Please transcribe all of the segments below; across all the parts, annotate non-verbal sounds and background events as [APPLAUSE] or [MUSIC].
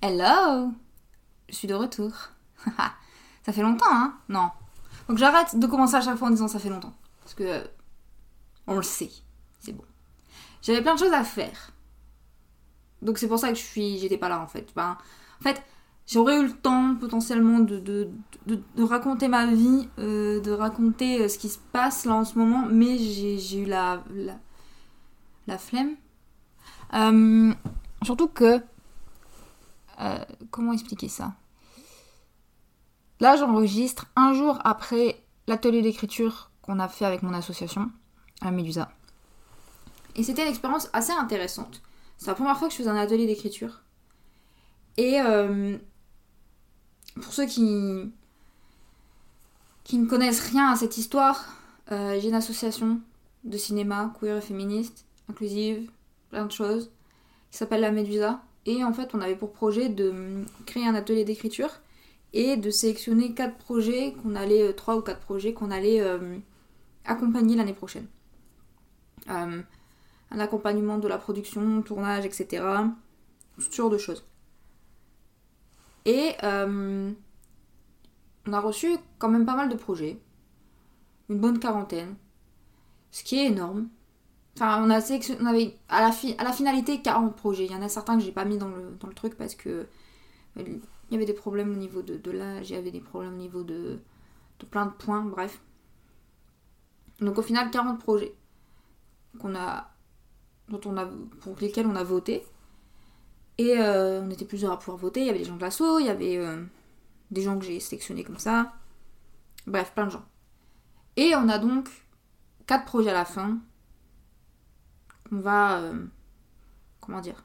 Hello Je suis de retour. [LAUGHS] ça fait longtemps, hein? Non. Donc j'arrête de commencer à chaque fois en disant ça fait longtemps. Parce que... on le sait. C'est bon. J'avais plein de choses à faire. Donc c'est pour ça que je suis... J'étais pas là, en fait. Ben, en fait, j'aurais eu le temps, potentiellement, de, de, raconter ma vie, euh, de raconter euh, ce qui se passe là en ce moment, mais j'ai eu la... la, la flemme. Euh, surtout que... euh, comment expliquer ça? Là, j'enregistre un jour après l'atelier d'écriture qu'on a fait avec mon association, à Médusa. Et c'était une expérience assez intéressante. C'est la première fois que je faisais un atelier d'écriture. Et euh, pour ceux qui, qui ne connaissent rien à cette histoire, euh, j'ai une association de cinéma queer et féministe, inclusive, plein de choses, qui s'appelle la Médusa. Et en fait, on avait pour projet de hum, créer un atelier d'écriture et de sélectionner quatre projets qu'on allait, euh, trois ou quatre projets qu'on allait euh, accompagner l'année prochaine. Euh, un accompagnement de la production, tournage, etc. Toutes sortes de choses. Et on a reçu quand même pas mal de projets, une bonne quarantaine, ce qui est énorme. Enfin, on a avait à la, finalité 40 projets. Il y en a certains que j'ai pas mis dans le, dans le truc parce que euh, il y avait des problèmes au niveau de, de l'âge, il y avait des problèmes au niveau de, de plein de points, bref. Donc au final, 40 projets qu'on a, dont on a, pour lesquels on a voté. Et euh, on était plusieurs à pouvoir voter. Il y avait des gens de l'assaut, il y avait euh, des gens que j'ai sélectionnés comme ça. Bref, plein de gens. Et on a donc 4 projets à la fin qu'on va, euh, comment dire,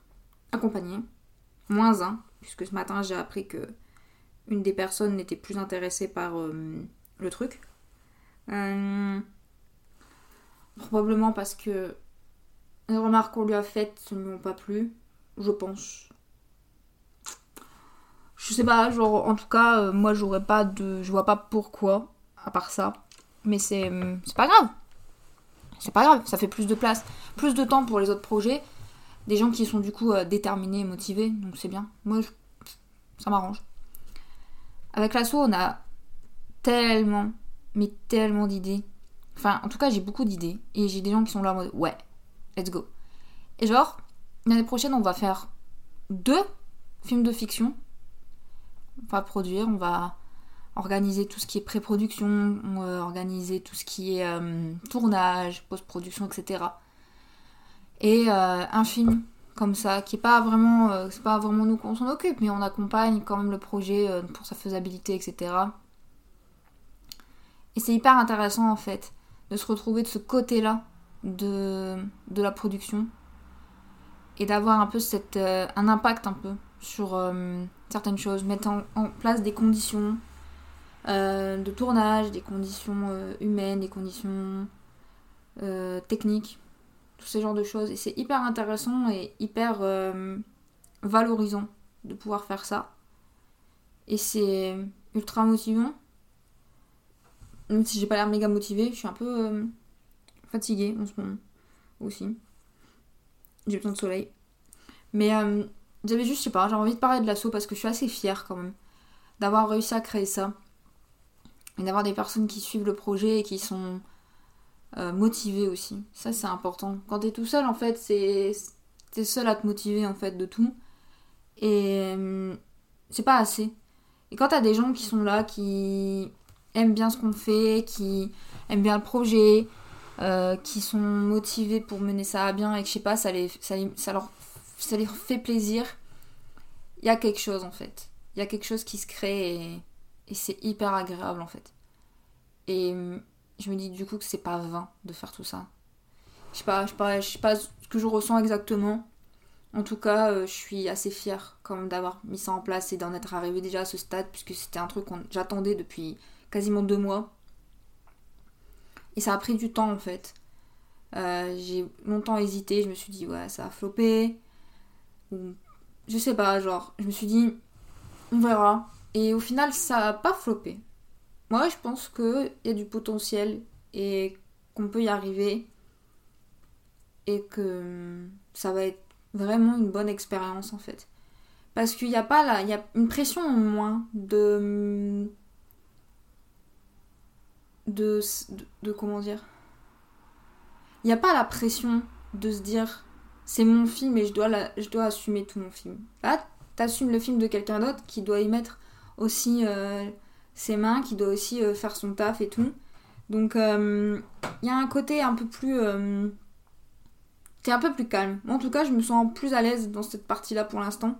accompagner. Moins un, puisque ce matin j'ai appris que une des personnes n'était plus intéressée par euh, le truc. Euh, probablement parce que les remarques qu'on lui a faites ne lui ont pas plu, je pense. Je sais pas, genre en tout cas, moi j'aurais pas de. Je vois pas pourquoi, à part ça. Mais c'est. C'est pas grave. C'est pas grave, ça fait plus de place, plus de temps pour les autres projets. Des gens qui sont du coup euh, déterminés et motivés, donc c'est bien. Moi, ça m'arrange. Avec l'assaut, on a tellement, mais tellement d'idées. Enfin, en tout cas, j'ai beaucoup d'idées. Et j'ai des gens qui sont là en mode ouais, let's go. Et genre, l'année prochaine, on va faire deux films de fiction. On va produire, on va organiser tout ce qui est pré-production, on va organiser tout ce qui est euh, tournage, post-production, etc. Et euh, un film comme ça, qui est pas vraiment, euh, c'est pas vraiment nous qu'on s'en occupe, mais on accompagne quand même le projet euh, pour sa faisabilité, etc. Et c'est hyper intéressant en fait de se retrouver de ce côté-là de, de la production et d'avoir un peu cette, euh, un impact un peu sur euh, certaines choses, mettre en, place des conditions euh, de tournage, des conditions euh, humaines, des conditions euh, techniques, tous ces genres de choses. Et c'est hyper intéressant et hyper euh, valorisant de pouvoir faire ça. Et c'est ultra motivant. Même si j'ai pas l'air méga motivée, je suis un peu euh, fatiguée en ce moment aussi. J'ai besoin de soleil. Mais euh, j'avais juste, je sais pas, j'ai envie de parler de l'assaut parce que je suis assez fière quand même d'avoir réussi à créer ça. Et d'avoir des personnes qui suivent le projet et qui sont euh, motivées aussi. Ça, c'est important. Quand t'es tout seul, en fait, c'est. T'es seul à te motiver, en fait, de tout. Et. euh, c'est pas assez. Et quand t'as des gens qui sont là, qui aiment bien ce qu'on fait, qui aiment bien le projet, euh, qui sont motivés pour mener ça à bien et que je sais pas, ça, les, ça, les- ça leur, ça leur fait plaisir, il y a quelque chose en fait. Il y a quelque chose qui se crée et, et c'est hyper agréable en fait. Et hum, je me dis du coup que c'est pas vain de faire tout ça. Je sais pas, je sais pas, je sais pas ce que je ressens exactement. En tout cas, euh, je suis assez fière quand même d'avoir mis ça en place et d'en être arrivée déjà à ce stade puisque c'était un truc que j'attendais depuis quasiment deux mois. Et ça a pris du temps en fait. Euh, j'ai longtemps hésité, je me suis dit ouais ça a floppé. Ou je sais pas, genre je me suis dit on verra. Et au final ça a pas floppé. Moi je pense qu'il y a du potentiel et qu'on peut y arriver. Et que ça va être vraiment une bonne expérience en fait. Parce qu'il n'y a pas là, il y a une pression en moins de. de. comment dire? Il n'y a pas la pression de se dire c'est mon film et je dois, je dois assumer tout mon film. Là, t'assumes le film de quelqu'un d'autre qui doit y mettre aussi euh, ses mains, qui doit aussi euh, faire son taf et tout. Donc, il euh, y a un côté un peu plus. T'es un peu plus calme. en tout cas, je me sens plus à l'aise dans cette partie-là pour l'instant.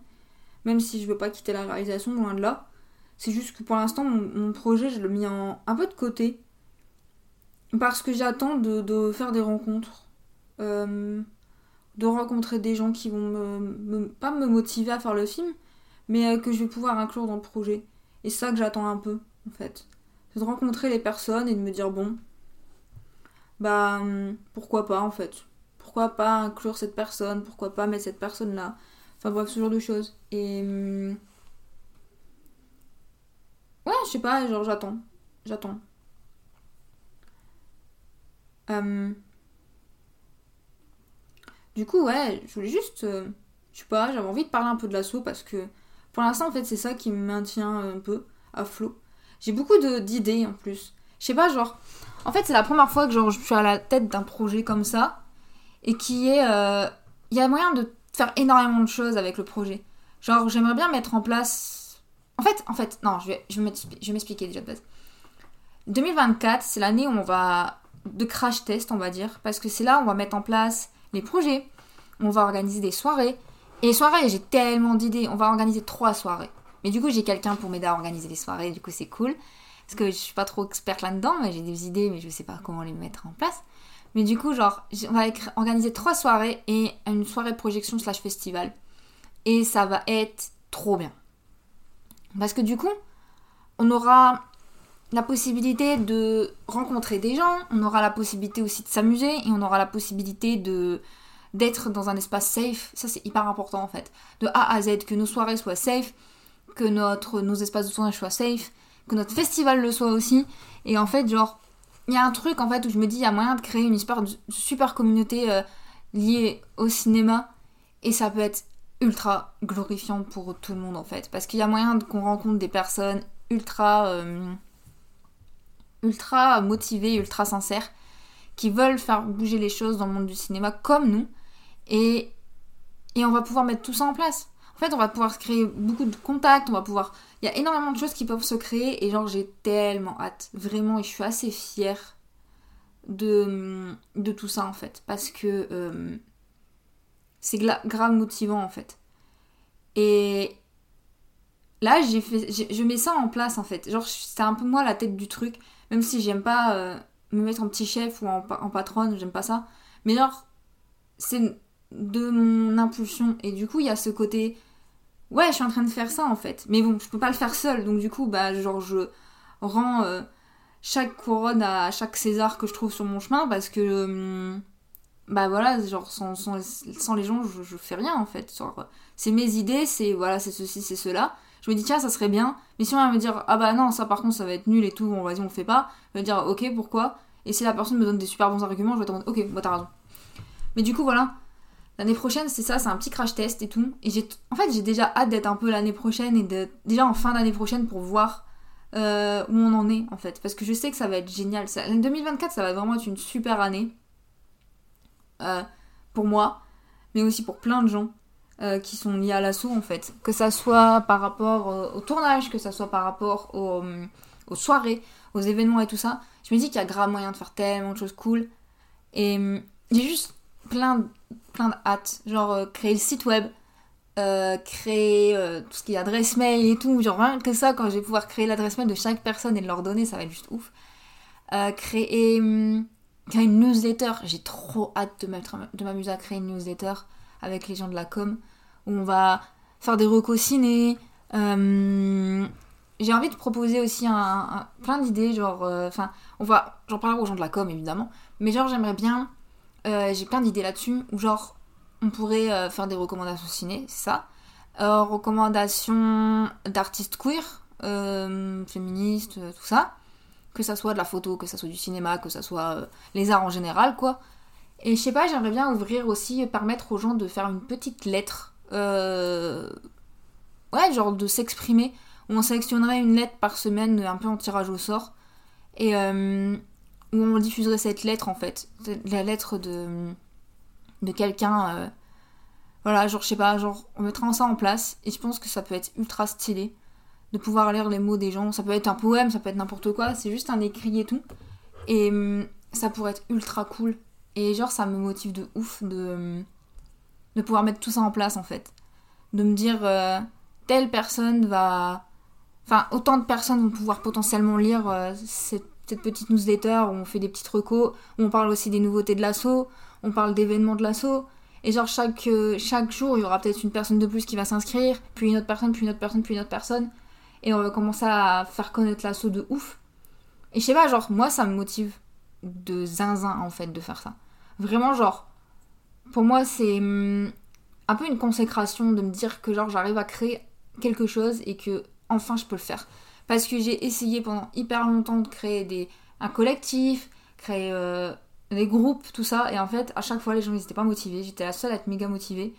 Même si je veux pas quitter la réalisation, loin de là. C'est juste que pour l'instant, mon, projet, je le mis en, un peu de côté. Parce que j'attends de, faire des rencontres de rencontrer des gens qui vont pas me motiver à faire le film, mais euh, que je vais pouvoir inclure dans le projet. Et c'est ça que j'attends un peu, en fait. C'est de rencontrer les personnes et de me dire, bon, bah, hum, pourquoi pas, en fait. Pourquoi pas inclure cette personne Pourquoi pas mettre cette personne-là Enfin bref, ce genre de choses. Et... Hum, ouais, je sais pas, genre j'attends. J'attends. Hum, du coup, ouais, je voulais juste. Euh, je sais pas, j'avais envie de parler un peu de l'assaut parce que pour l'instant, en fait, c'est ça qui me maintient un peu à flot. J'ai beaucoup d'idées en plus. Je sais pas, genre. En fait, c'est la première fois que genre, je suis à la tête d'un projet comme ça et qui est. Euh, il y a moyen de faire énormément de choses avec le projet. Genre, j'aimerais bien mettre en place. En fait, en fait, non, je vais, je vais m'expliquer déjà de base. 2024, c'est l'année où on va. de crash test, on va dire, parce que c'est là où on va mettre en place les projets. On va organiser des soirées. Et les soirées, j'ai tellement d'idées. On va organiser trois soirées. Mais du coup, j'ai quelqu'un pour m'aider à organiser les soirées. Du coup, c'est cool. Parce que je suis pas trop experte là-dedans. Mais j'ai des idées, mais je sais pas comment les mettre en place. Mais du coup, genre, on va organiser trois soirées et une soirée projection slash festival. Et ça va être trop bien. Parce que du coup, on aura la possibilité de rencontrer des gens, on aura la possibilité aussi de s'amuser et on aura la possibilité de d'être dans un espace safe. Ça c'est hyper important en fait. De A à Z, que nos soirées soient safe, que nos espaces de tournage soient safe, que notre festival le soit aussi. Et en fait, genre, il y a un truc en fait où je me dis, il y a moyen de créer une super, super communauté euh, liée au cinéma. Et ça peut être ultra glorifiant pour tout le monde en fait. Parce qu'il y a moyen qu'on rencontre des personnes ultra... Euh, ultra motivés, ultra sincères, qui veulent faire bouger les choses dans le monde du cinéma comme nous. Et, et on va pouvoir mettre tout ça en place. En fait, on va pouvoir créer beaucoup de contacts, on va pouvoir... Il y a énormément de choses qui peuvent se créer et genre j'ai tellement hâte. Vraiment, et je suis assez fière de, de tout ça en fait. Parce que euh, c'est grave motivant en fait. Et là, j'ai fait, je mets ça en place en fait. Genre, c'est un peu moi la tête du truc. Même si j'aime pas euh, me mettre en petit chef ou en, patronne, j'aime pas ça. Mais genre, c'est de mon impulsion. Et du coup, il y a ce côté. Ouais, je suis en train de faire ça en fait. Mais bon, je peux pas le faire seul. Donc du coup, bah, genre, je rends euh, chaque couronne à chaque César que je trouve sur mon chemin parce que. Hum, bah voilà, genre, sans, sans, les gens, je, je, fais rien en fait. C'est mes idées, c'est voilà, c'est ceci, c'est cela je me dis tiens ça serait bien mais si on va me dire ah bah non ça par contre ça va être nul et tout bon vas-y on le fait pas je vais dire ok pourquoi? Et si la personne me donne des super bons arguments je vais te demander ok bah t'as raison mais du coup voilà l'année prochaine c'est ça c'est un petit crash test et tout et j'ai en fait j'ai déjà hâte d'être un peu l'année prochaine et d'être déjà en fin d'année prochaine pour voir euh, où on en est en fait parce que je sais que ça va être génial l'année 2024 ça va vraiment être une super année euh, pour moi mais aussi pour plein de gens euh, qui sont liés à l'assaut en fait. Que ça soit par rapport au tournage, que ça soit par rapport aux, soirées, aux événements et tout ça. Je me dis qu'il y a grave moyen de faire tellement de choses cool. Et j'ai juste plein, plein de hâte. Genre créer le site web, créer tout ce qui est adresse mail et tout. Genre rien que ça, quand je vais pouvoir créer l'adresse mail de chaque personne et de leur donner, ça va être juste ouf. créer, créer une newsletter. J'ai trop hâte de m'amuser à créer une newsletter avec les gens de la com, où on va faire des recos ciné. Euh, j'ai envie de proposer aussi un, plein d'idées, genre, euh, enfin, on va, j'en parlerai aux gens de la com évidemment, mais genre j'aimerais bien, euh, j'ai plein d'idées là-dessus, où genre on pourrait faire des recommandations ciné, c'est ça, recommandations d'artistes queer, féministes, tout ça, que ça soit de la photo, que ça soit du cinéma, que ça soit les arts en général, quoi. Et je sais pas, j'aimerais bien ouvrir aussi, permettre aux gens de faire une petite lettre. Euh, ouais, genre de s'exprimer, où on sélectionnerait une lettre par semaine, un peu en tirage au sort, et où on diffuserait cette lettre en fait, la lettre de, de quelqu'un voilà, genre, je sais pas, genre, on mettra ça en place et je pense que ça peut être ultra stylé de pouvoir lire les mots des gens. Ça peut être un poème, ça peut être n'importe quoi, c'est juste un écrit et tout. Et hum, ça pourrait être ultra cool. Et genre, ça me motive de ouf de, de pouvoir mettre tout ça en place en fait. De me dire, euh, telle personne va. Enfin, autant de personnes vont pouvoir potentiellement lire euh, cette, cette, petite newsletter où on fait des petites recos, où on parle aussi des nouveautés de l'assaut, on parle d'événements de l'assaut. Et genre, chaque, euh, chaque jour, il y aura peut-être une personne de plus qui va s'inscrire, puis une autre personne, puis une autre personne, puis une autre personne. Et on va commencer à faire connaître l'assaut de ouf. Et je sais pas, genre, moi, ça me motive de zinzin, en fait, de faire ça. Vraiment, genre, pour moi, c'est hum, un peu une consécration de me dire que, genre, j'arrive à créer quelque chose et que, enfin, je peux le faire. Parce que j'ai essayé pendant hyper longtemps de créer des, un collectif, créer euh, des groupes, tout ça. Et en fait, à chaque fois, les gens n'étaient pas motivés. J'étais la seule à être méga motivée.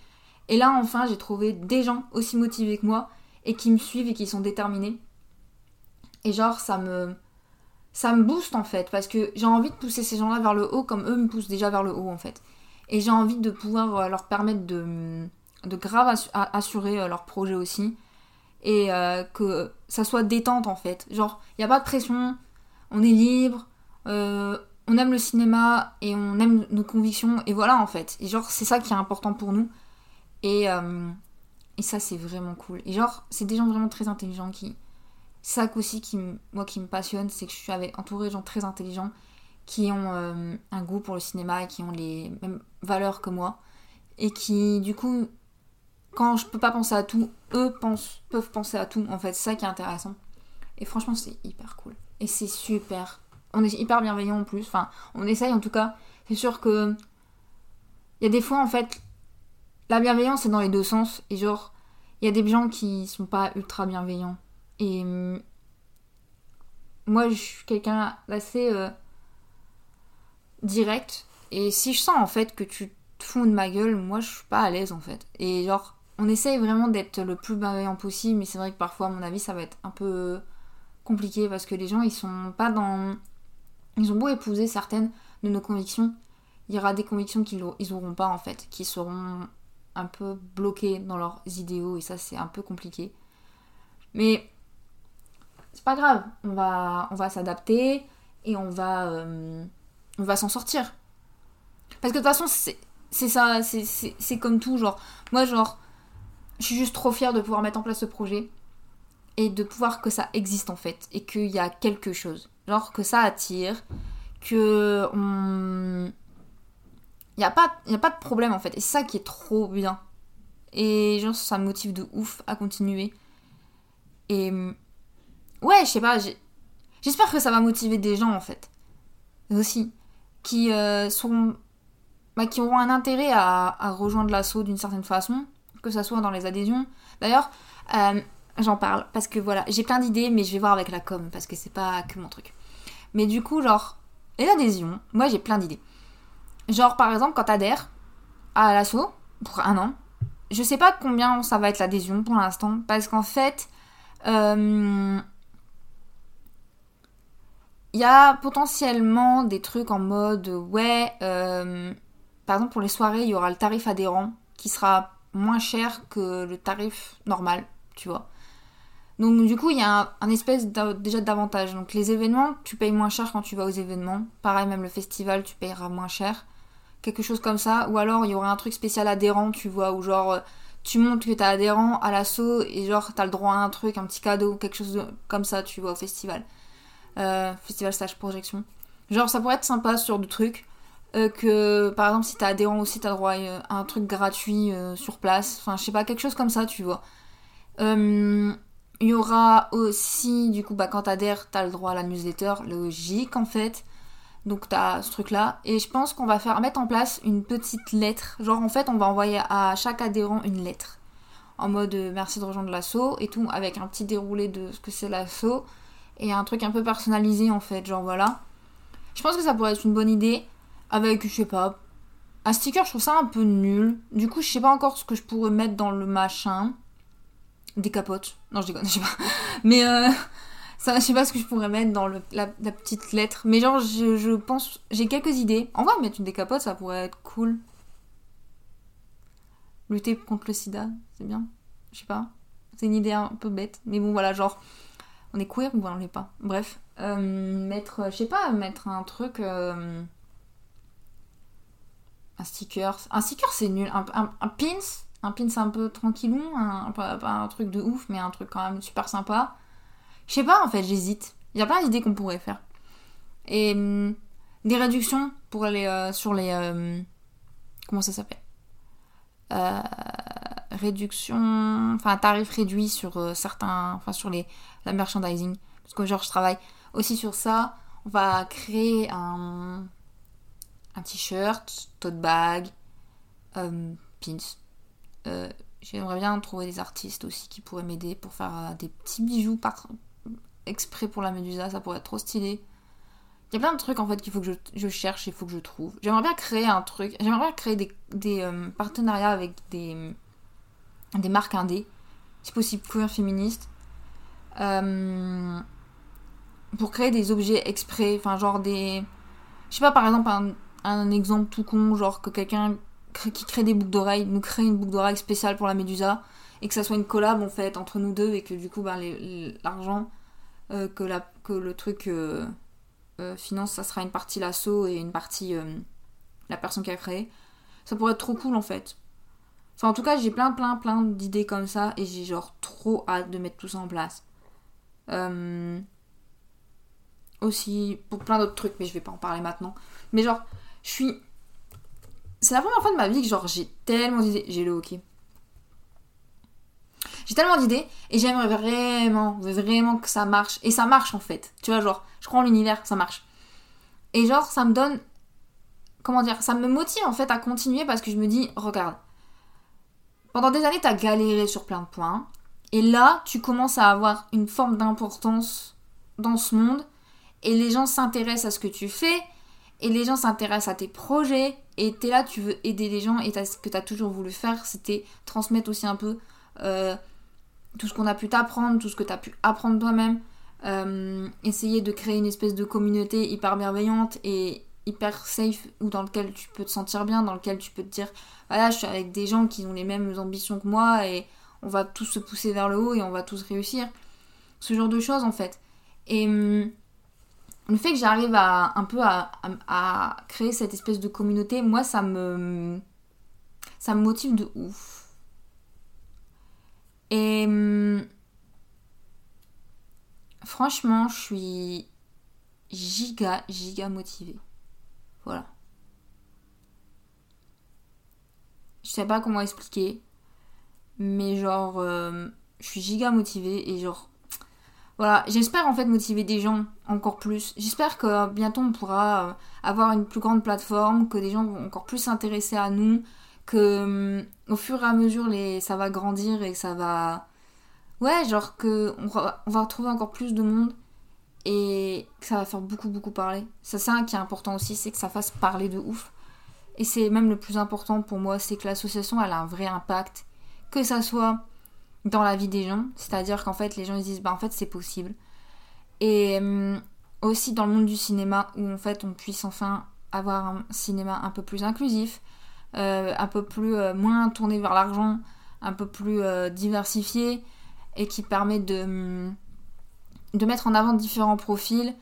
Et là, enfin, j'ai trouvé des gens aussi motivés que moi et qui me suivent et qui sont déterminés. Et genre, ça me. Ça me booste en fait, parce que j'ai envie de pousser ces gens-là vers le haut comme eux me poussent déjà vers le haut en fait. Et j'ai envie de pouvoir euh, leur permettre de, de grave assurer euh, leur projet aussi. Et euh, que ça soit détente en fait. Genre, il n'y a pas de pression, on est libre, on aime le cinéma et on aime nos convictions et voilà en fait. Et genre c'est ça qui est important pour nous. Et, euh, et ça c'est vraiment cool. Et genre c'est des gens vraiment très intelligents qui... Ça aussi qui moi qui me passionne, c'est que je suis entourée de gens très intelligents qui ont euh, un goût pour le cinéma et qui ont les mêmes valeurs que moi. Et qui du coup, quand je peux pas penser à tout, eux peuvent penser à tout en fait. C'est ça qui est intéressant. Et franchement c'est hyper cool. Et c'est super on est hyper bienveillant en plus. Enfin, on essaye en tout cas. C'est sûr que. Il y a des fois en fait. La bienveillance c'est dans les deux sens. Et genre, il y a des gens qui sont pas ultra bienveillants. Et. Moi je suis quelqu'un d'assez. Euh, direct. Et si je sens en fait que tu te fous de ma gueule, moi je suis pas à l'aise en fait. Et genre, on essaye vraiment d'être le plus bienveillant possible, mais c'est vrai que parfois, à mon avis, ça va être un peu compliqué parce que les gens ils sont pas dans ils ont beau épouser certaines de nos convictions, il y aura des convictions qu'ils n'auront pas en fait, qui seront un peu bloquées dans leurs idéaux et ça c'est un peu compliqué. Mais c'est pas grave, on va, s'adapter et on va, euh, on va s'en sortir. Parce que de toute façon c'est ça, c'est comme tout, genre moi genre je suis juste trop fière de pouvoir mettre en place ce projet et de pouvoir que ça existe en fait et qu'il y a quelque chose. Genre que ça attire, que on... Il n'y a, pas, a pas de problème en fait. Et c'est ça qui est trop bien. Et genre ça me motive de ouf à continuer. Et ouais, je sais pas, j'espère que ça va motiver des gens en fait. Aussi. Qui euh, sont... Bah, qui auront un intérêt à rejoindre l'assaut d'une certaine façon. Que ça soit dans les adhésions. D'ailleurs, euh, j'en parle parce que voilà, j'ai plein d'idées, mais je vais voir avec la com parce que c'est pas que mon truc. Mais du coup, genre, les adhésions, moi j'ai plein d'idées. Genre, par exemple, quand t'adhères à l'assaut pour un an, je sais pas combien ça va être l'adhésion pour l'instant parce qu'en fait, euh, il y a potentiellement des trucs en mode ouais, euh, par exemple pour les soirées, il y aura le tarif adhérent qui sera moins cher que le tarif normal, tu vois. Donc du coup, il y a un, espèce déjà d'avantage. Donc les événements, tu payes moins cher quand tu vas aux événements. Pareil, même le festival, tu payeras moins cher. Quelque chose comme ça. Ou alors, il y aura un truc spécial adhérent, tu vois, où genre, euh, tu montres que t'es adhérent à l'assaut et genre, t'as le droit à un truc, un petit cadeau, quelque chose comme ça, tu vois, au festival. Euh, festival stage projection. Genre, ça pourrait être sympa sur du trucs. Euh, que par exemple, si t'es adhérent aussi, t'as droit à un truc gratuit sur place. Enfin, je sais pas, quelque chose comme ça, tu vois. Euh, il y aura aussi, du coup, bah, quand t'adhères, t'as le droit à la newsletter, logique en fait. Donc t'as ce truc-là. Et je pense qu'on va faire mettre en place une petite lettre. Genre en fait, on va envoyer à chaque adhérent une lettre. En mode euh, merci de rejoindre l'assaut et tout, avec un petit déroulé de ce que c'est l'assaut. Et un truc un peu personnalisé en fait, genre voilà. Je pense que ça pourrait être une bonne idée. Avec, je sais pas, un sticker, je trouve ça un peu nul. Du coup, je sais pas encore ce que je pourrais mettre dans le machin. des capotes. Non, je déconne, [LAUGHS] je sais pas. Mais euh, ça, je sais pas ce que je pourrais mettre dans la, petite lettre. Mais genre, je, pense, j'ai quelques idées. En vrai, mettre une décapote, ça pourrait être cool. Lutter contre le sida, c'est bien. Je sais pas. C'est une idée un peu bête. Mais bon, voilà, genre, on est queer ou on l'est pas. Bref. Euh, mettre, je sais pas, mettre un truc. euh, un sticker. Un sticker, c'est nul. Un, un, un pins. Un pins un peu tranquillon. Un, pas, un truc de ouf, mais un truc quand même super sympa. Je sais pas, en fait, j'hésite. Il y a plein d'idées qu'on pourrait faire. Et hum, des réductions pour les, euh, sur les. euh, comment ça s'appelle? Euh, Réduction. Enfin, tarif réduit sur euh, certains. Enfin, sur les, la merchandising. Parce que, genre, je travaille aussi sur ça. On va créer un. Un t-shirt, tote bag, euh, pins. Euh, J'aimerais bien trouver des artistes aussi qui pourraient m'aider pour faire euh, des petits bijoux par, exprès pour la Médusa, ça pourrait être trop stylé. Il y a plein de trucs en fait qu'il faut que je, je cherche, il faut que je trouve. J'aimerais bien créer un truc, j'aimerais bien créer des, partenariats avec des, des marques indées, si possible queer féministes, euh, pour créer des objets exprès, enfin genre des... Je sais pas par exemple un, un exemple tout con, genre que quelqu'un qui crée des boucles d'oreilles, nous crée une boucle d'oreille spéciale pour la Médusa, et que ça soit une collab en fait entre nous deux, et que du coup ben, l'argent euh, que, la, que le truc euh, euh, finance, ça sera une partie l'assaut et une partie la personne qui a créé. Ça pourrait être trop cool en fait. Enfin, en tout cas, j'ai plein, plein, plein d'idées comme ça et j'ai genre trop hâte de mettre tout ça en place. Aussi pour plein d'autres trucs, mais je vais pas en parler maintenant. Mais genre, je suis. C'est la première fois de ma vie que genre j'ai tellement d'idées. J'ai le hockey. J'ai tellement d'idées et j'aimerais vraiment, vraiment que ça marche. Et ça marche en fait. Tu vois, genre, je crois en l'univers, ça marche. Et genre, ça me donne. Comment dire Ça me motive en fait à continuer parce que je me dis, regarde. Pendant des années, t'as galéré sur plein de points. Et là, tu commences à avoir une forme d'importance dans ce monde. Et les gens s'intéressent à ce que tu fais. Et les gens s'intéressent à tes projets. Et t'es là, tu veux aider les gens. Et t'as- ce que t'as toujours voulu faire, c'était transmettre aussi un peu euh, tout ce qu'on a pu t'apprendre, tout ce que tu as pu apprendre toi-même, euh, essayer de créer une espèce de communauté hyper bienveillante et hyper safe ou dans lequel tu peux te sentir bien, dans lequel tu peux te dire voilà, je suis avec des gens qui ont les mêmes ambitions que moi et on va tous se pousser vers le haut et on va tous réussir. Ce genre de choses en fait. Et hum, le fait que j'arrive à un peu à, créer cette espèce de communauté, moi ça me motive de ouf. Et hum, franchement, je suis giga, giga motivée. Voilà. Je sais pas comment expliquer, mais genre, euh, je suis giga motivée et genre, voilà, j'espère en fait motiver des gens encore plus. J'espère que euh, bientôt on pourra euh, avoir une plus grande plateforme, que des gens vont encore plus s'intéresser à nous, que hum, au fur et à mesure les ça va grandir et que ça va ouais genre que on va, va retrouver encore plus de monde et que ça va faire beaucoup beaucoup parler. C'est ça qui est important aussi c'est que ça fasse parler de ouf. Et c'est même le plus important pour moi c'est que l'association elle a un vrai impact. Que ça soit dans la vie des gens c'est à dire qu'en fait les gens ils disent bah en fait c'est possible et hum, aussi dans le monde du cinéma où en fait on puisse enfin avoir un cinéma un peu plus inclusif euh, un peu plus euh, moins tourné vers l'argent, un peu plus euh, diversifié et qui permet de, hum, de mettre en avant différents profils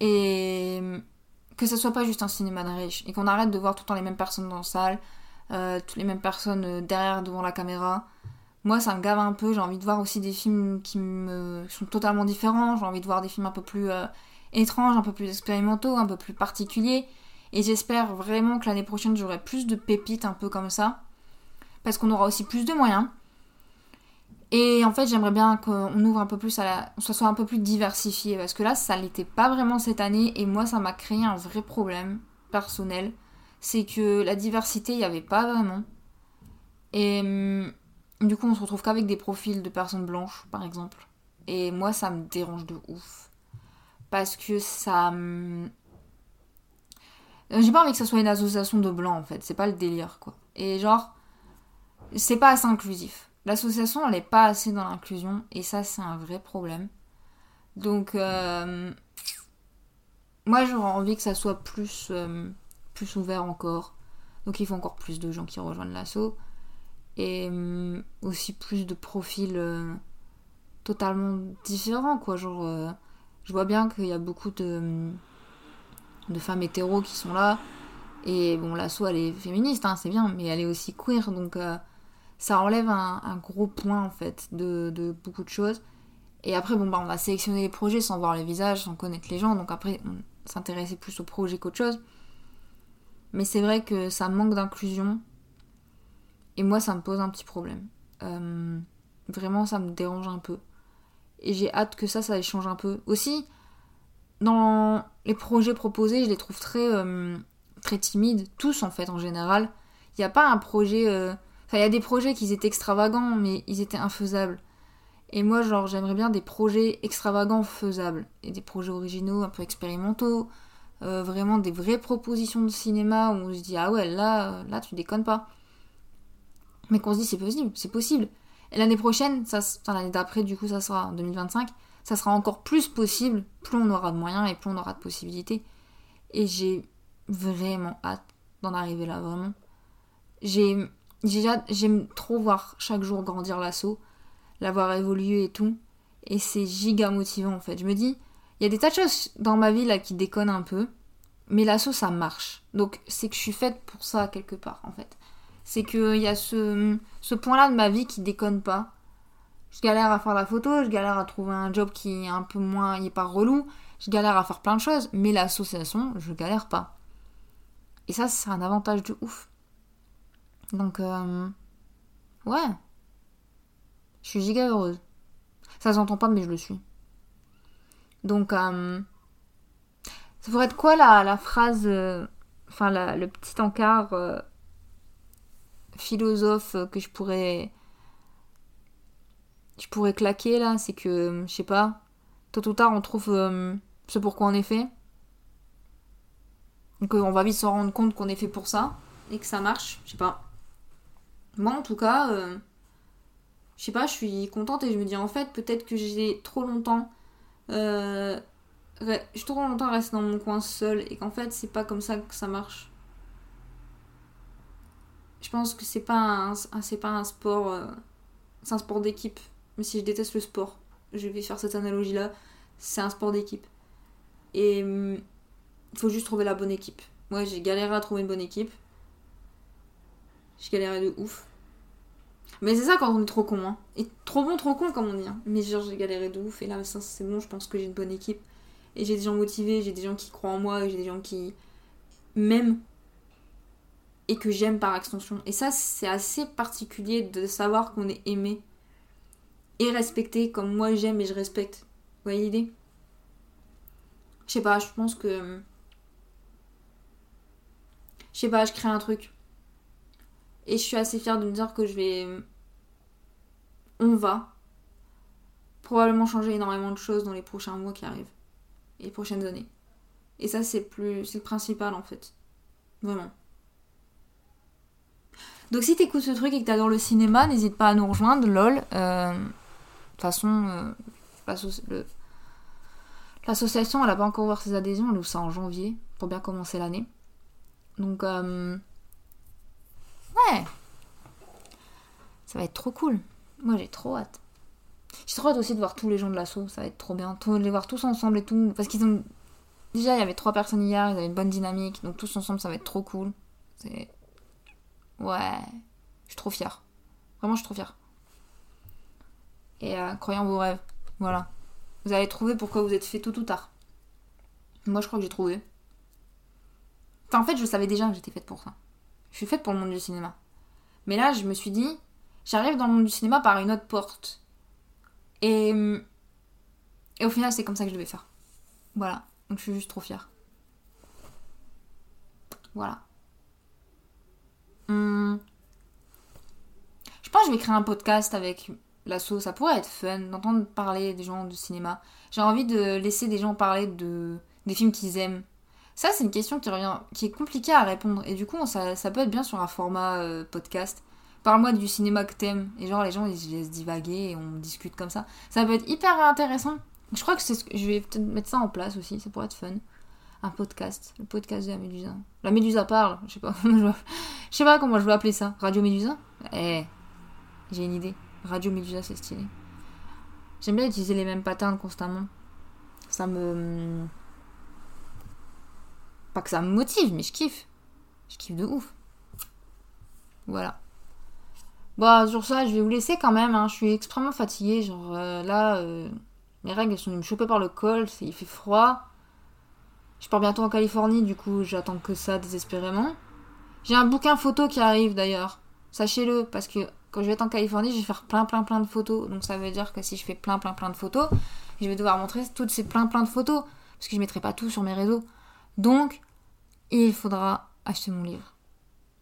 et hum, que ce soit pas juste un cinéma de riche et qu'on arrête de voir tout le temps les mêmes personnes dans la salle, toutes les mêmes personnes derrière devant la caméra. Moi, ça me gave un peu. J'ai envie de voir aussi des films qui me sont totalement différents. J'ai envie de voir des films un peu plus euh, étranges, un peu plus expérimentaux, un peu plus particuliers. Et j'espère vraiment que l'année prochaine, j'aurai plus de pépites un peu comme ça. Parce qu'on aura aussi plus de moyens. Et en fait, j'aimerais bien qu'on ouvre un peu plus à la... ça soit un peu plus diversifié. Parce que là, ça l'était pas vraiment cette année. Et moi, ça m'a créé un vrai problème personnel. C'est que la diversité, il n'y avait pas vraiment. Et hum, du coup, on se retrouve qu'avec des profils de personnes blanches, par exemple. Et moi, ça me dérange de ouf. Parce que ça... euh, J'ai pas envie que ça soit une association de blancs en fait, c'est pas le délire quoi. Et genre, c'est pas assez inclusif. l'association, elle n'est pas assez dans l'inclusion, et ça, c'est un vrai problème. Donc, euh, moi, j'aurais envie que ça soit plus, euh, plus ouvert encore. Donc, il faut encore plus de gens qui rejoignent l'asso. Et euh, aussi plus de profils totalement différents, quoi. Genre, je vois bien qu'il y a beaucoup de, de femmes hétéros qui sont là. Et bon, l'asso, elle est féministe, hein, c'est bien, mais elle est aussi queer. Donc, ça enlève un, gros point en fait de, beaucoup de choses. Et après, bon, bah, on va sélectionner les projets sans voir les visages, sans connaître les gens. Donc après, on s'intéressait plus au projet qu'autre chose. Mais c'est vrai que ça manque d'inclusion. Et moi, ça me pose un petit problème. Euh, vraiment, ça me dérange un peu. Et j'ai hâte que ça, ça change un peu. Aussi, dans les projets proposés, je les trouve très, euh, très timides. Tous, en fait, en général. Il n'y a pas un projet... Euh, Enfin, il y a des projets qui étaient extravagants, mais ils étaient infaisables. Et moi, genre, j'aimerais bien des projets extravagants faisables. Et des projets originaux, un peu expérimentaux. Vraiment des vraies propositions de cinéma où on se dit, ah ouais, là, là, tu déconnes pas. Mais qu'on se dit, c'est possible, c'est possible. Et l'année prochaine, ça, enfin, l'année d'après, du coup, ça sera en 2025, ça sera encore plus possible, plus on aura de moyens et plus on aura de possibilités. Et j'ai vraiment hâte d'en arriver là, vraiment. J'ai j'aime trop voir chaque jour grandir l'assaut, l'avoir évolué et tout. Et c'est giga motivant en fait. Je me dis, il y a des tas de choses dans ma vie là qui déconnent un peu, mais l'assaut ça marche. Donc c'est que je suis faite pour ça quelque part en fait. C'est qu'il y a ce, point-là de ma vie qui déconne pas. Je galère à faire la photo, je galère à trouver un job qui est un peu moins, il est pas relou, je galère à faire plein de choses, mais l'association, je galère pas. Et ça, c'est un avantage de ouf. Donc, euh, ouais. Je suis giga heureuse. Ça s'entend pas, mais je le suis. Donc, euh, ça pourrait être quoi la, la phrase, euh, enfin, le petit encart philosophe que je pourrais. Je pourrais claquer là, c'est que, je sais pas, tôt ou tard on trouve ce pourquoi on est fait. Donc on va vite se rendre compte qu'on est fait pour ça et que ça marche, je sais pas. Moi, en tout cas, euh, je sais pas, je suis contente et je me dis en fait, peut-être que j'ai trop longtemps. Euh, j'ai trop longtemps resté dans mon coin seul et qu'en fait, c'est pas comme ça que ça marche. Je pense que c'est pas un, sport. Euh, c'est un sport d'équipe. Mais si je déteste le sport, je vais faire cette analogie là. C'est un sport d'équipe. Et il hum, faut juste trouver la bonne équipe. Moi, j'ai galéré à trouver une bonne équipe. J'ai galéré de ouf. Mais c'est ça quand on est trop con, hein. Et trop bon, trop con, comme on dit. Hein. Mais genre, j'ai galéré de ouf. Et là, c'est bon, je pense que j'ai une bonne équipe. Et j'ai des gens motivés, j'ai des gens qui croient en moi, j'ai des gens qui m'aiment. Et que j'aime par extension. Et ça, c'est assez particulier de savoir qu'on est aimé. Et respecté comme moi j'aime et je respecte. Vous voyez l'idée? Je sais pas, je pense que. Je sais pas, je crée un truc. Et je suis assez fière de me dire que je vais. On va probablement changer énormément de choses dans les prochains mois qui arrivent. Et les prochaines années. Et ça, c'est plus. C'est le principal en fait. Vraiment. Donc si t'écoutes ce truc et que t'adores le cinéma, n'hésite pas à nous rejoindre, lol. Euh, de toute façon, euh, l'association, elle a pas encore ouvert ses adhésions, elle ouvre ça en janvier, pour bien commencer l'année. Donc, euh, Ouais. Ça va être trop cool. Moi, j'ai trop hâte. J'ai trop hâte aussi de voir tous les gens de l'assaut. Ça va être trop bien. De les voir tous ensemble et tout. Parce qu'ils ont. Déjà, il y avait trois personnes hier. Ils avaient une bonne dynamique. Donc, tous ensemble, ça va être trop cool. C'est. Ouais. Je suis trop fière. Vraiment, je suis trop fière. Et euh, croyez en vos rêves. Voilà. Vous allez trouver pourquoi vous êtes fait tout ou tard. Moi, je crois que j'ai trouvé. Enfin, en fait, je savais déjà que j'étais faite pour ça. Je suis faite pour le monde du cinéma. Mais là, je me suis dit, j'arrive dans le monde du cinéma par une autre porte. Et, et au final, c'est comme ça que je devais faire. Voilà. Donc je suis juste trop fière. Voilà. Hum. Je pense que je vais créer un podcast avec l'assaut. Ça pourrait être fun d'entendre parler des gens du cinéma. J'ai envie de laisser des gens parler de des films qu'ils aiment. Ça, c'est une question qui, revient, qui est compliquée à répondre. Et du coup, ça, peut être bien sur un format euh, podcast. Parle-moi du cinéma que t'aimes. Et genre, les gens, ils se laissent divaguer et on discute comme ça. Ça peut être hyper intéressant. Je crois que c'est ce que je vais peut-être mettre ça en place aussi. Ça pourrait être fun. Un podcast. Le podcast de la Médusa. La Médusa parle. Je sais pas. [LAUGHS] je sais pas comment je vais appeler ça. Radio Médusa? Eh. J'ai une idée. Radio Médusa, c'est stylé. J'aime bien utiliser les mêmes patterns constamment. Ça me. Pas que ça me motive, mais je kiffe. Je kiffe de ouf. Voilà. Bon, sur ça, je vais vous laisser quand même. Hein. Je suis extrêmement fatiguée. Genre euh, là, euh, mes règles elles sont me choper par le col. Il fait froid. Je pars bientôt en Californie, du coup, j'attends que ça désespérément. J'ai un bouquin photo qui arrive d'ailleurs. Sachez-le, parce que quand je vais être en Californie, je vais faire plein plein plein de photos. Donc ça veut dire que si je fais plein plein plein de photos, je vais devoir montrer toutes ces plein plein de photos. Parce que je mettrai pas tout sur mes réseaux. Donc, il faudra acheter mon livre.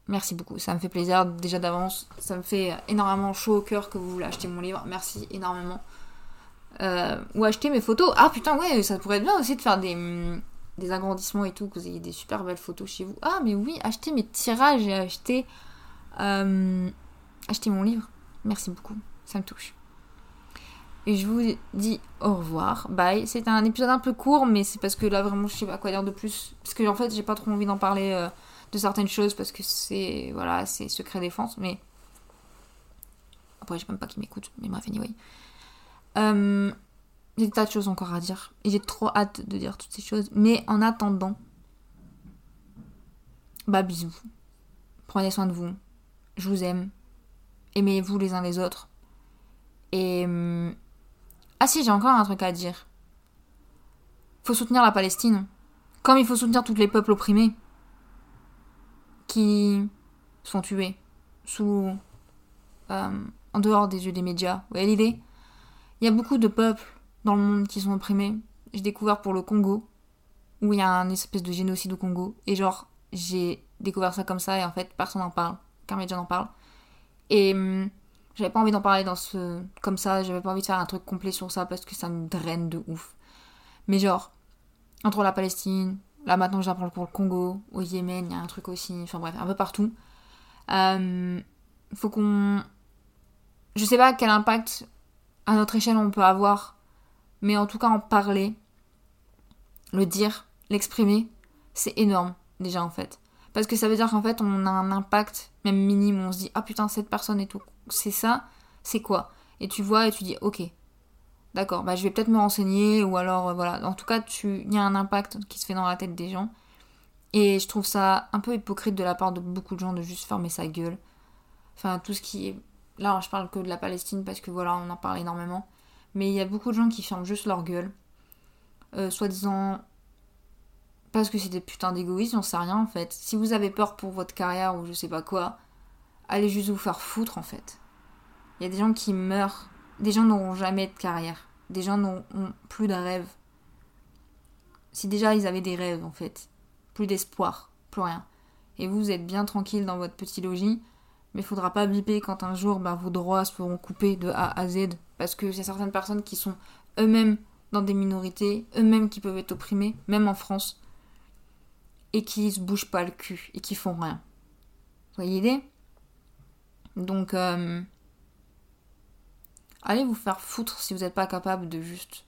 Merci beaucoup, ça me fait plaisir déjà d'avance. Ça me fait énormément chaud au cœur que vous voulez acheter mon livre. Merci énormément. Euh, ou acheter mes photos. Ah putain, ouais, ça pourrait être bien aussi de faire des, hum, des agrandissements et tout, que vous ayez des super belles photos chez vous. Ah, mais oui, acheter mes tirages et acheter, euh, acheter mon livre. Merci beaucoup, ça me touche. Et je vous dis au revoir, bye. C'était un épisode un peu court, mais c'est parce que là vraiment je sais pas quoi dire de plus. Parce que en fait j'ai pas trop envie d'en parler. Euh, de certaines choses parce que c'est voilà c'est secret défense mais après je sais même pas qui m'écoute mais bref anyway euh, j'ai des tas de choses encore à dire. Et j'ai trop hâte de dire toutes ces choses. Mais en attendant bah bisous. Prenez soin de vous. Je vous aime. Aimez-vous les uns les autres. Et hum, ah si j'ai encore un truc à dire. Faut soutenir la Palestine. Comme il faut soutenir tous les peuples opprimés qui sont tués sous euh, en dehors des yeux des médias. Vous voyez l'idée? Il y a beaucoup de peuples dans le monde qui sont opprimés. J'ai découvert pour le Congo, où il y a un espèce de génocide au Congo. Et genre, j'ai découvert ça comme ça, et en fait, personne n'en parle. Aucun média n'en parle. Et hum, j'avais pas envie d'en parler dans ce comme ça, j'avais pas envie de faire un truc complet sur ça parce que ça me draine de ouf. Mais genre, entre la Palestine, Là maintenant j'apprends pour le Congo, au Yémen, il y a un truc aussi, enfin bref, un peu partout. Euh, faut qu'on... Je sais pas quel impact à notre échelle on peut avoir, mais en tout cas en parler, le dire, l'exprimer, c'est énorme déjà en fait. Parce que ça veut dire qu'en fait on a un impact, même minime, on se dit ah putain cette personne et tout, c'est ça, c'est quoi? Et tu vois et tu dis ok, D'accord, bah, je vais peut-être me renseigner ou alors euh, voilà. En tout cas, il y a un impact qui se fait dans la tête des gens. Et je trouve ça un peu hypocrite de la part de beaucoup de gens de juste fermer sa gueule. Enfin, tout ce qui est. Là, je parle que de la Palestine parce que voilà, on en parle énormément. Mais il y a beaucoup de gens qui ferment juste leur gueule. Euh, Soi-disant. Parce que c'est des putains d'égoïstes, j'en sais rien en fait. Si vous avez peur pour votre carrière ou je sais pas quoi, allez juste vous faire foutre en fait. Il y a des gens qui meurent. Des gens n'auront jamais de carrière des gens n'ont plus de rêve. Si déjà ils avaient des rêves en fait, plus d'espoir, plus rien. Et vous, êtes bien tranquille dans votre petit logis, mais il faudra pas biper quand un jour bah, vos droits seront coupés de A à Z, parce que c'est certaines personnes qui sont eux-mêmes dans des minorités, eux-mêmes qui peuvent être opprimés, même en France, et qui se bougent pas le cul et qui font rien. Vous voyez l'idée? Donc, euh, allez vous faire foutre si vous n'êtes pas capable de juste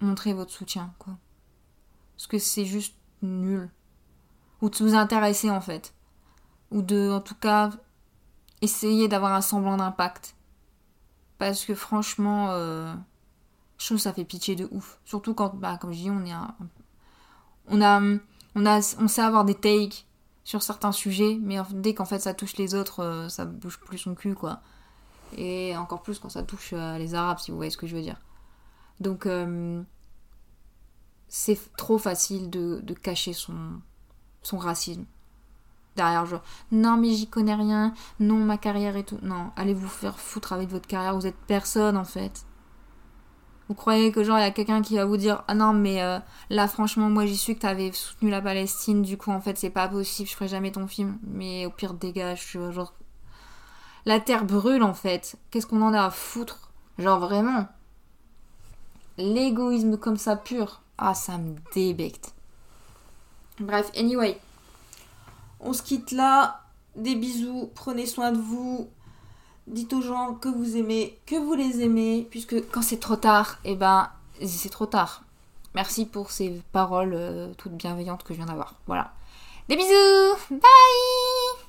montrer votre soutien, quoi. Parce que c'est juste nul. Ou de vous intéresser, en fait. Ou de, en tout cas, essayer d'avoir un semblant d'impact. Parce que franchement, euh, je trouve ça fait pitié de ouf. Surtout quand, bah, comme je dis, on est un, on a, on a, on sait avoir des takes sur certains sujets, mais dès qu'en fait ça touche les autres, euh, ça bouge plus son cul, quoi. Et encore plus quand ça touche euh, les Arabes, si vous voyez ce que je veux dire. Donc, c'est trop facile de, de, cacher son, son racisme. Derrière, genre, non, mais j'y connais rien, non, ma carrière et tout. Non, allez vous faire foutre avec votre carrière, vous êtes personne en fait. Vous croyez que, genre, il y a quelqu'un qui va vous dire, ah non, mais euh, là, franchement, moi, j'y suis que t'avais soutenu la Palestine, du coup, en fait, c'est pas possible, je ferai jamais ton film. Mais au pire, dégage, genre, la terre brûle en fait. Qu'est-ce qu'on en a à foutre? Genre vraiment. L'égoïsme comme ça pur. Ah, ça me débecte. Bref, anyway. On se quitte là. Des bisous, prenez soin de vous. Dites aux gens que vous aimez, que vous les aimez. Puisque quand c'est trop tard, eh ben, c'est trop tard. Merci pour ces paroles euh, toutes bienveillantes que je viens d'avoir. Voilà. Des bisous Bye